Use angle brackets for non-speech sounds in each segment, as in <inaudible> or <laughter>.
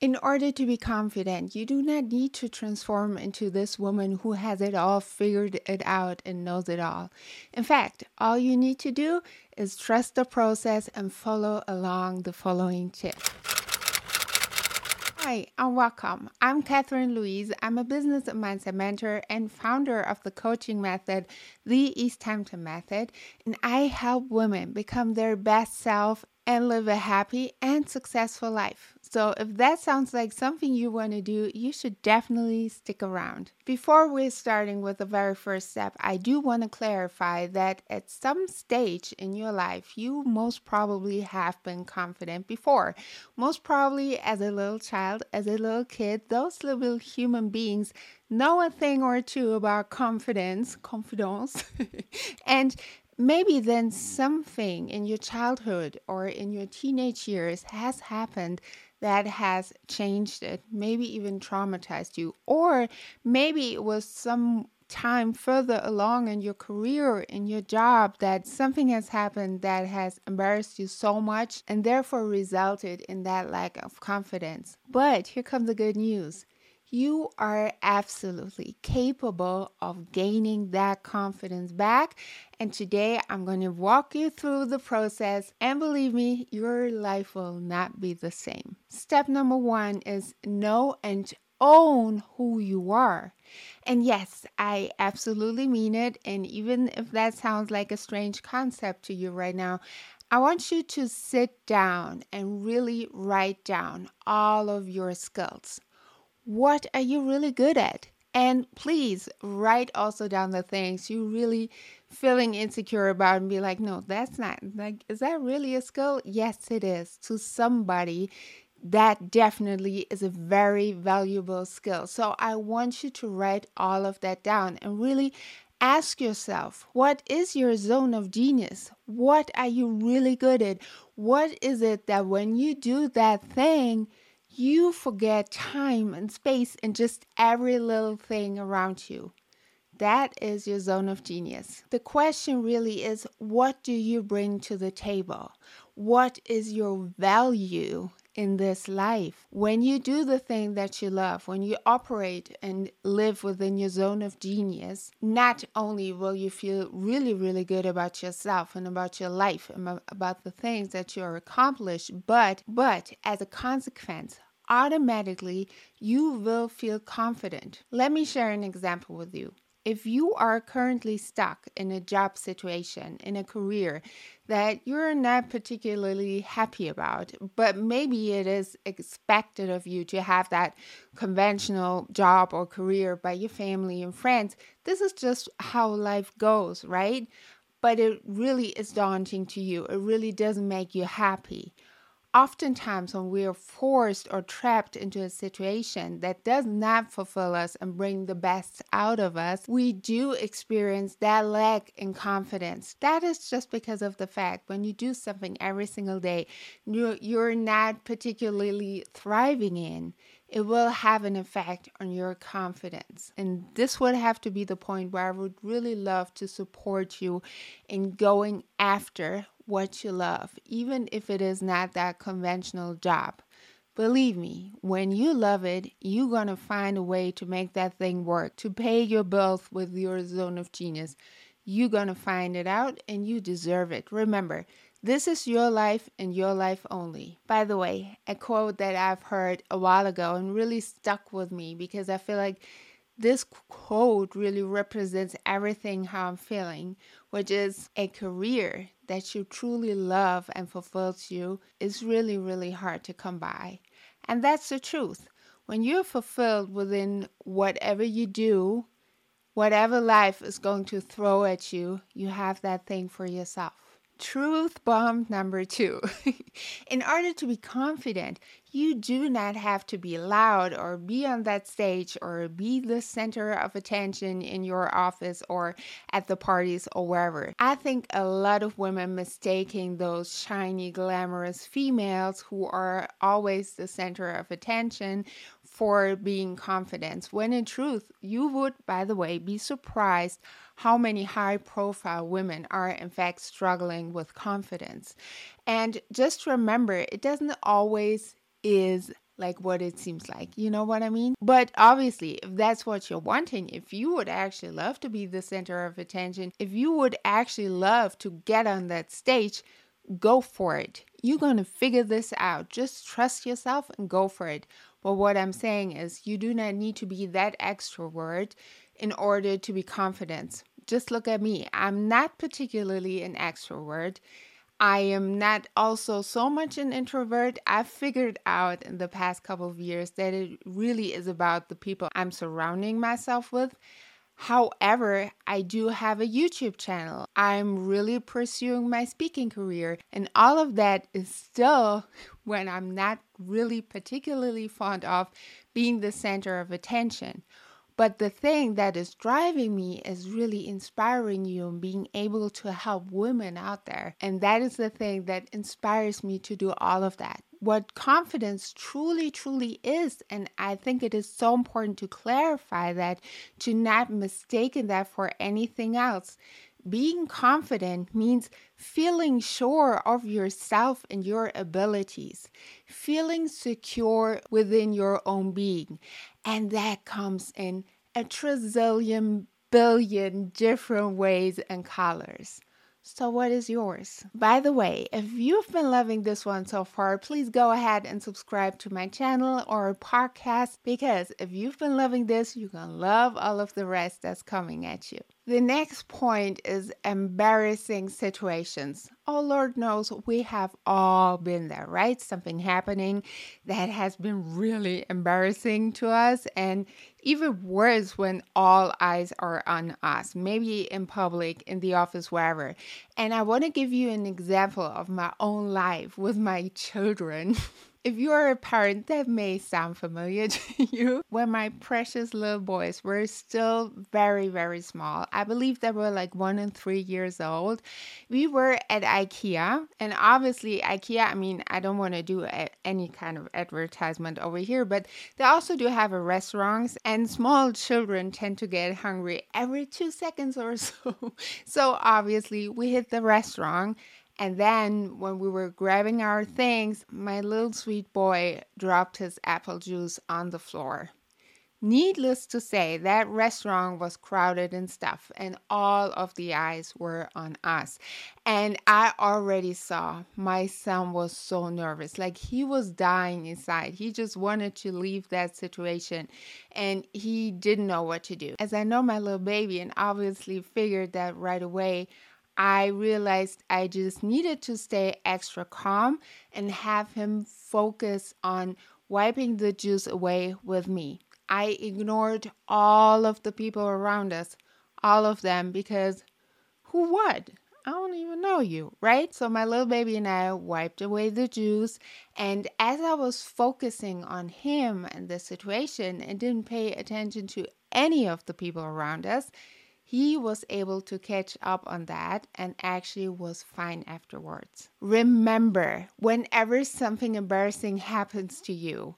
In order to be confident, you do not need to transform into this woman who has it all figured it out and knows it all. In fact, all you need to do is trust the process and follow along the following tips. Hi, and welcome. I'm Kathrine Louis. I'm a business mindset mentor and founder of the coaching method, the East Hampton Method, and I help women become their best self and live a happy and successful life. So, if that sounds like something you want to do, you should definitely stick around. Before we're starting with the very first step, I do want to clarify that at some stage in your life, you most probably have been confident before. Most probably as a little child, as a little kid, those little human beings know a thing or two about confidence, confidence, <laughs> and maybe then something in your childhood or in your teenage years has happened that has changed it, maybe even traumatized you, or maybe it was some time further along in your career, in your job, that something has happened that has embarrassed you so much and therefore resulted in that lack of confidence. But here comes the good news you are absolutely capable of gaining that confidence back. And today I'm going to walk you through the process. And believe me, your life will not be the same. Step number one is know and own who you are. And yes, I absolutely mean it. And even if that sounds like a strange concept to you right now, I want you to sit down and really write down all of your skills what are you really good at? And please write also down the things you really feeling insecure about and be like, no, that's not like, is that really a skill? Yes, it is. To somebody, that definitely is a very valuable skill. So I want you to write all of that down and really ask yourself, what is your zone of genius? What are you really good at? What is it that when you do that thing, you forget time and space and just every little thing around you. That is your zone of genius. The question really is what do you bring to the table? What is your value in this life? When you do the thing that you love, when you operate and live within your zone of genius, not only will you feel really, really good about yourself and about your life and about the things that you're accomplished, but but as a consequence, automatically you will feel confident. Let me share an example with you. If you are currently stuck in a job situation, in a career that you're not particularly happy about, but maybe it is expected of you to have that conventional job or career by your family and friends, this is just how life goes, right? But it really is daunting to you. It really doesn't make you happy oftentimes when we are forced or trapped into a situation that does not fulfill us and bring the best out of us, we do experience that lack in confidence. That is just because of the fact when you do something every single day you're, not particularly thriving in, it will have an effect on your confidence. And this would have to be the point where I would really love to support you in going after what you love, even if it is not that conventional job. Believe me, when you love it, you're to find a way to make that thing work, to pay your bills with your zone of genius. You're to find it out and you deserve it. Remember, this is your life and your life only. By the way, a quote that I've heard a while ago and really stuck with me because I feel like this quote really represents everything how I'm feeling, which is a career that you truly love and fulfills you is really, really hard to come by. And that's the truth. When you're fulfilled within whatever you do, whatever life is going to throw at you, you have that thing for yourself. Truth bomb number two. <laughs> in order to be confident, you do not have to be loud or be on that stage or be the center of attention in your office or at the parties or wherever. I think a lot of women mistaking those shiny, glamorous females who are always the center of attention for being confident, when in truth, you would, by the way, be surprised how many high profile women are in fact struggling with confidence. And just remember, it doesn't always is like what it seems like. You know what I mean? But obviously, if that's what you're wanting, if you would actually love to be the center of attention, if you would actually love to get on that stage, go for it. You're going to figure this out. Just trust yourself and go for it. But what I'm saying is, you do not need to be that extrovert in order to be confident. Just look at me. I'm not particularly an extrovert. I am not also so much an introvert. I've figured out in the past couple of years that it really is about the people I'm surrounding myself with. However, I do have a YouTube channel. I'm really pursuing my speaking career, and all of that is still <laughs> when I'm not really particularly fond of being the center of attention. But the thing that is driving me is really inspiring you and being able to help women out there. And that is the thing that inspires me to do all of that. What confidence truly, truly is, and I think it is so important to clarify that, to not mistake that for anything else. Being confident means feeling sure of yourself and your abilities, feeling secure within your own being. And that comes in a trillion billion different ways and colors. So, what is yours? By the way, if you've been loving this one so far, please go ahead and subscribe to my channel or podcast because if you've been loving this, you're gonna love all of the rest that's coming at you. The next point is embarrassing situations. Oh, Lord knows we have all been there, right? Something happening that has been really embarrassing to us, and even worse when all eyes are on us, maybe in public, in the office, wherever. And I want to give you an example of my own life with my children. <laughs> If you are a parent, that may sound familiar <laughs> to you. When my precious little boys were still very, very small, I believe they were like one and three years old, we were at IKEA. And obviously, IKEA, I mean, I don't want to do a, any kind of advertisement over here, but they also do have a restaurants, and small children tend to get hungry every two seconds or <laughs> so. so obviously, we hit the restaurant and then when we were grabbing our mm. things, my little sweet boy dropped his apple juice on the floor. Needless to say, that restaurant was crowded and stuff, and all of the eyes were on us. And I already saw my son was so nervous, like he was dying inside. He just wanted to leave that situation and he didn't know what to do. As I know my little baby, and obviously figured that right away, I realized I just needed to stay extra calm and have him focus on wiping the juice away with me. I ignored all of the people around us, all of them, because who would? I don't even know you, right? So my little baby and I wiped away the juice. And as I was focusing on him and the situation and didn't pay attention to any of the people around us, he was able to catch up on that and actually was fine afterwards. Remember, whenever something embarrassing happens to you,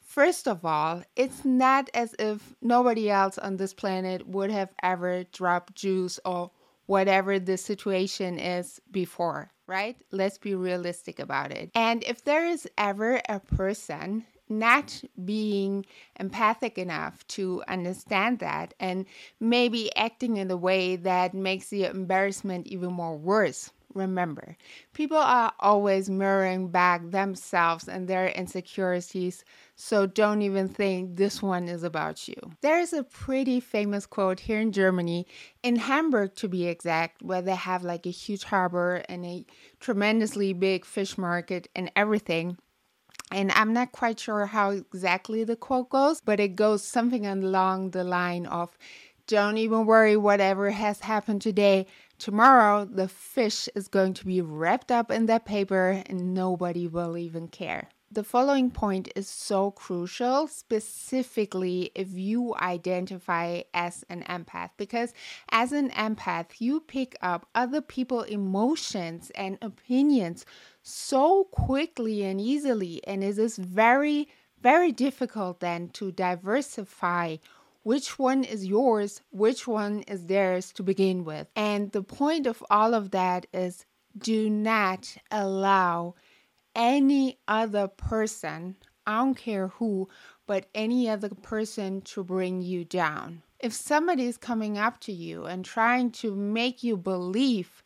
First of all, it's not as if nobody else on this planet would have ever dropped juice or whatever the situation is before, right? Let's be realistic about it. And if there is ever a person not being empathic enough to understand that and maybe acting in a way that makes the embarrassment even more worse. Remember, people are always mirroring back themselves and their insecurities, so don't even think this one is about you. There is a pretty famous quote here in Germany, in Hamburg to be exact, where they have like a huge harbor and a tremendously big fish market and everything. And I'm not quite sure how exactly the quote goes, but it goes something along the line of don't even worry whatever has happened today. Tomorrow, the fish is going to be wrapped up in that paper and nobody will even care. The following point is so crucial, specifically if you identify as an empath, because as an empath, you pick up other people's emotions and opinions so quickly and easily, and it is very, very difficult then to diversify which one is yours, which one is theirs to begin with. And the point of all of that is do not allow any other person I don't care who, but any other person to bring you down. If somebody is coming up to you and trying to make you believe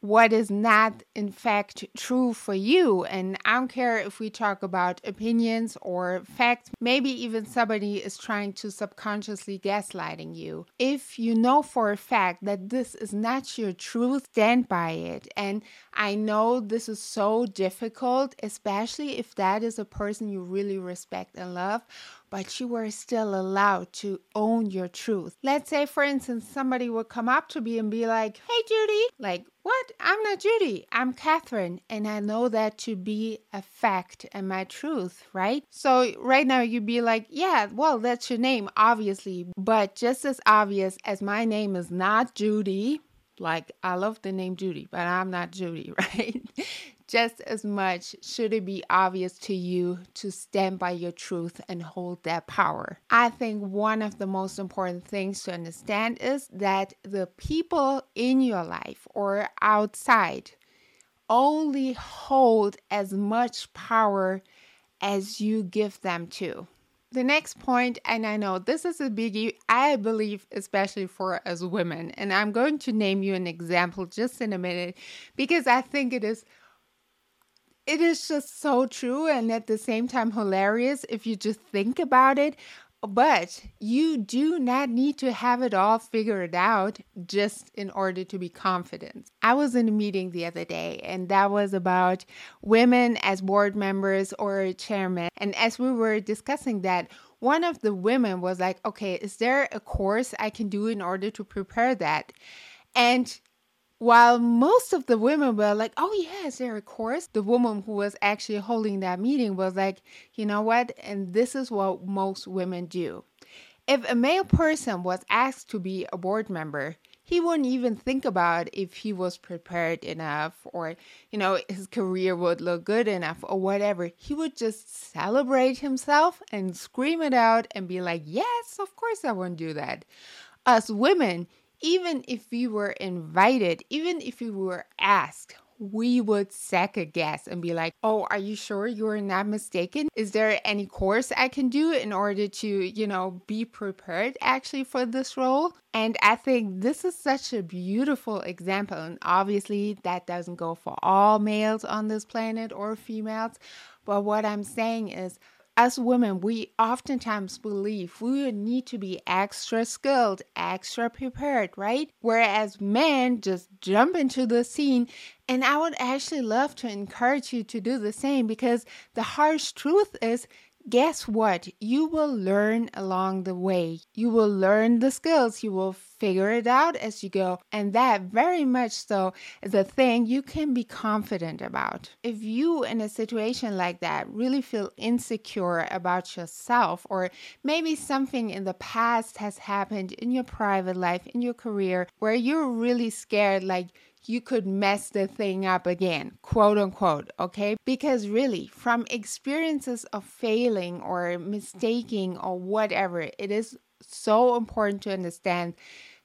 what is not in fact true for you. And I don't care if we talk about opinions or facts, maybe even somebody is trying to subconsciously gaslighting you. If you know for a fact that this is not your truth, stand by it. And I know this is so difficult, especially if that is a person you really respect and love but you were still allowed to own your truth. Let's say, for instance, somebody would come up to me and be like, Hey, Judy, like, what? I'm not Judy, I'm Kathrine. And I know that to be a fact and my truth, right? So, right now, you'd be like, Yeah, well, that's your name, obviously. But just as obvious as my name is not Judy, like, I love the name Judy, but I'm not Judy, <laughs> right? Just as much should it be obvious to you to stand by your truth and hold that power. I think one of the most important things to understand is that the people in your life or outside only hold as much power as you give them to. The next point, and I know this is a biggie, I believe, especially for us women, and I'm going to name you an example just in a minute because I think it is it is just so true and at the same time hilarious if you just think about it. But you do not need to have it all figured out just in order to be confident. I was in a meeting the other day, and that was about women as board members or chairman. And as we were discussing that, one of the women was like, Okay, is there a course I can do in order to prepare that? And while most of the women were like, oh, yes, there a course, the woman who was actually holding that meeting was like, you know what? And this is what most women do. If a male person was asked to be a board member, he wouldn't even think about if he was prepared enough or, you know, his career would look good enough or whatever. He would just celebrate himself and scream it out and be like, yes, of course I won't do that. Us women, even if we were invited, even if we were asked, we would second guess and be like, Oh, are you sure you're not mistaken? Is there any course I can do in order to, you know, be prepared actually for this role? And I think this is such a beautiful example. And obviously, that doesn't go for all males on this planet or females. But what I'm saying is, as women, we oftentimes believe we need to be extra skilled, extra prepared, right? Whereas men just jump into the scene. And I would actually love to encourage you to do the same because the harsh truth is guess what? You will learn along the way. You will learn the skills. You will figure it out as you go. And that very much so is a thing you can be confident about. If you, in a situation like that, really feel insecure about yourself, or maybe something in the past has happened in your private life, in your career, where you're really scared, like, you could mess the thing up again, quote unquote, okay? Because really, from experiences of failing or mistaking or whatever, it is so important to understand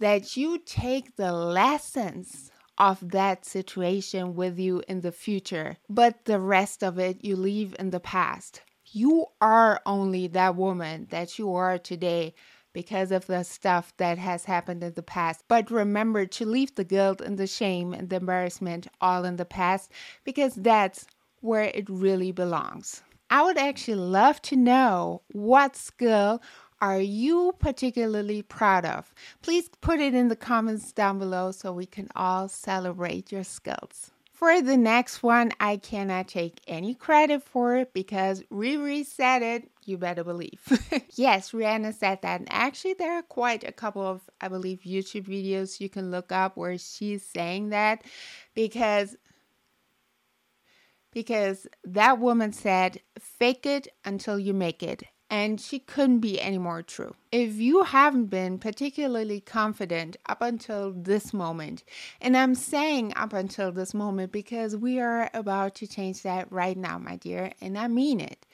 that you take the lessons of that situation with you in the future, but the rest of it you leave in the past. You are only that woman that you are today because of the stuff that has happened in the past. But remember to leave the guilt and the shame and the embarrassment all in the past because that's where it really belongs. I would actually love to know what skill are you particularly proud of? Please put it in the comments down below so we can all celebrate your skills. For the next one, I cannot take any credit for it because Riri said it, you better believe. <laughs> yes, Rihanna said that. And actually, there are quite a couple of, I believe, YouTube videos you can look up where she's saying that because because that woman said, fake it until you make it and she couldn't be any more true. If you haven't been particularly confident up until this moment, and I'm saying up until this moment because we are about to change that right now, my dear, and I mean it.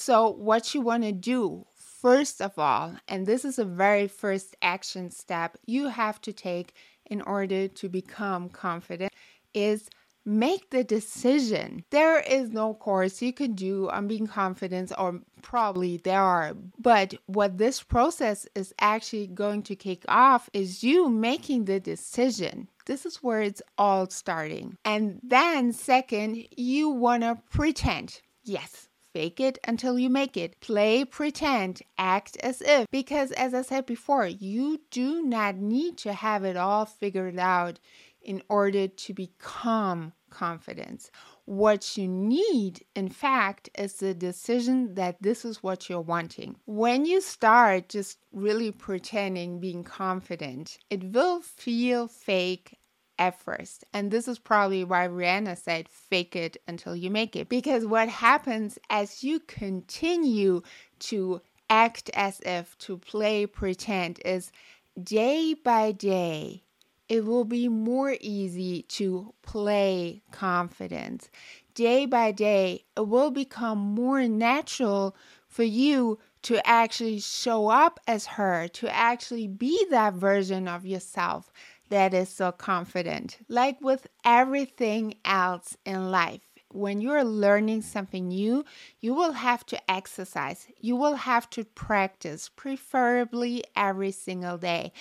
So, what you want to do, first of all, and this is a very first action step you have to take in order to become confident, is make the decision. There is no course you can do on being confident, or probably there are. But what this process is actually going to kick off is you making the decision. This is where it's all starting. And then, second, you want to pretend. Yes, fake it until you make it. Play pretend, act as if. Because, as I said before, you do not need to have it all figured out in order to become confidence. What you need, in fact, is the decision that this is what you're wanting. When you start just really pretending being confident, it will feel fake at first. And this is probably why Rihanna said, fake it until you make it. Because what happens as you continue to act as if, to play pretend, is day by day, it will be more easy to play confidence. Day by day, it will become more natural for you to actually show up as her, to actually be that version of yourself that is so confident. Like with everything else in life, when you're learning something new, you will have to exercise. You will have to practice, preferably every single day.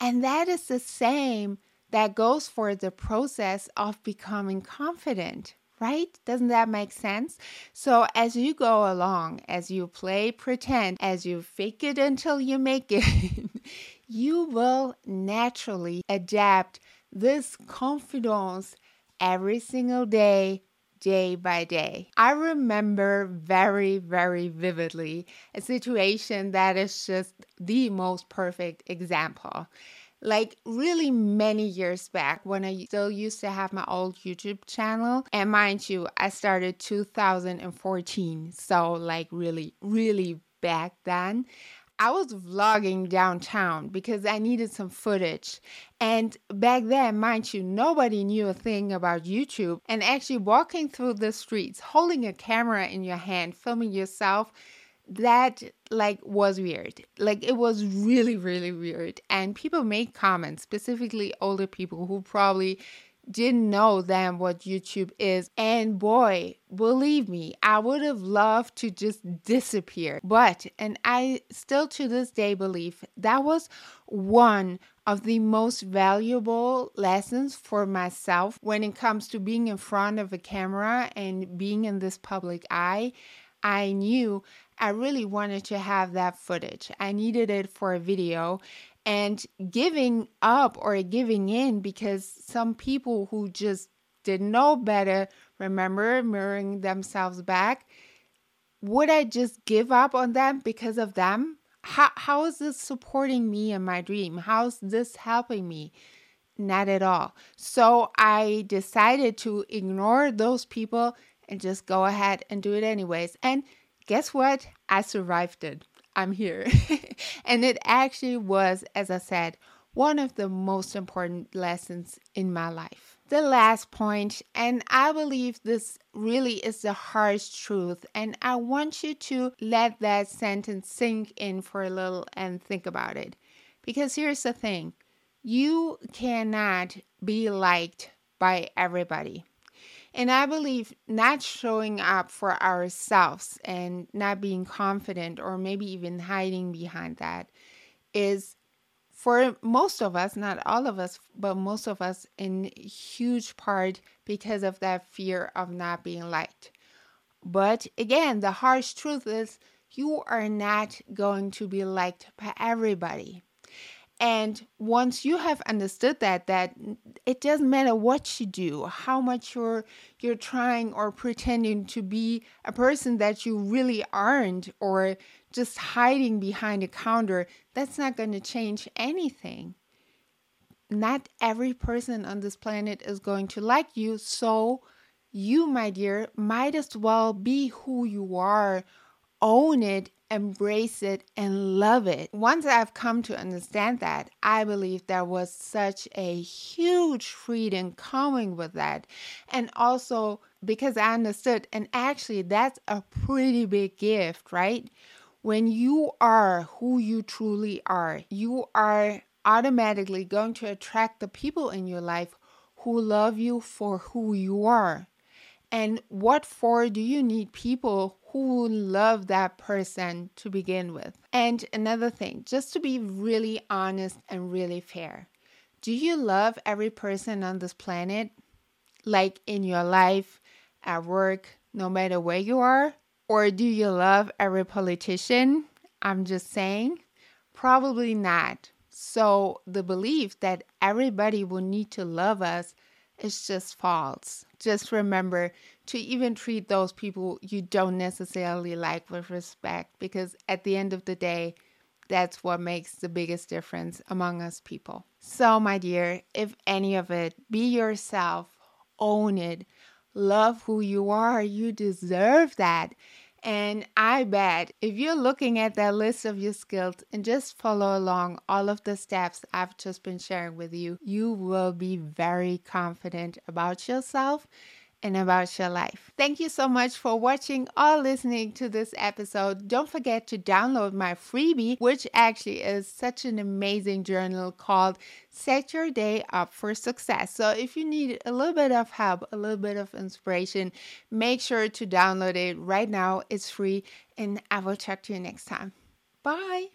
And that is the same that goes for the process of becoming confident, right? Doesn't that make sense? So, as you go along, as you play pretend, as you fake it until you make it, <laughs> you will naturally adapt this confidence every single day day by day. I remember very, very vividly a situation that is just the most perfect example. Like, really, many years back when I still used to have my old YouTube channel. And mind you, I started 2014. So, like, really, really back then. I was vlogging downtown because I needed some footage. And back then, mind you, nobody knew a thing about YouTube. And actually, walking through the streets, holding a camera in your hand, filming yourself, that like was weird. Like it was really, really weird. And people made comments, specifically older people who probably didn't know then what YouTube is. And boy, believe me, I would have loved to just disappear. But, and I still to this day believe that was one of the most valuable lessons for myself when it comes to being in front of a camera and being in this public eye. I knew I really wanted to have that footage. I needed it for a video and giving up or giving in because some people who just didn't know better remember mirroring themselves back would i just give up on them because of them? How, how is this supporting me in my dream? How's this helping me? Not at all. So i decided to ignore those people and just go ahead and do it anyways. And guess what? I survived it I'm here. <laughs> and it actually was, as I said, one of the most important lessons in my life. The last point, and I believe this really is the harsh truth, and I want you to let that sentence sink in for a little and think about it. Because here's the thing you cannot be liked by everybody. And I believe not showing up for ourselves and not being confident or maybe even hiding behind that is for most of us, not all of us, but most of us in huge part because of that fear of not being liked. But again, the harsh truth is you are not going to be liked by everybody. And once you have understood that, that it doesn't matter what you do, how much you're you're trying or pretending to be a person that you really aren't, or just hiding behind a counter, that's not going to change anything. Not every person on this planet is going to like you, so you, my dear, might as well be who you are, own it, embrace it and love it. Once I've come to understand that, I believe there was such a huge freedom coming with that. And also because I understood, and actually, that's a pretty big gift, right? When you are who you truly are, you are automatically going to attract the people in your life who love you for who you are. And what for do you need people who love that person to begin with? And another thing, just to be really honest and really fair, do you love every person on this planet? Like in your life, at work, no matter where you are? Or do you love every politician? I'm just saying. Probably not. So the belief that everybody will need to love us is just false. Just remember to even treat those people you don't necessarily like with respect because at the end of the day, that's what makes the biggest difference among us people. So, my dear, if any of it, be yourself, own it, love who you are. You deserve that. And I bet if you're looking at that list of your skills and just follow along all of the steps I've just been sharing with you, you will be very confident about yourself and about your life. Thank you so much for watching or listening to this episode. Don't forget to download my freebie, which actually is such an amazing journal called Set Your Day Up for Success. So if you need a little bit of help, a little bit of inspiration, make sure to download it right now. It's free, and I will talk to you next time. Bye.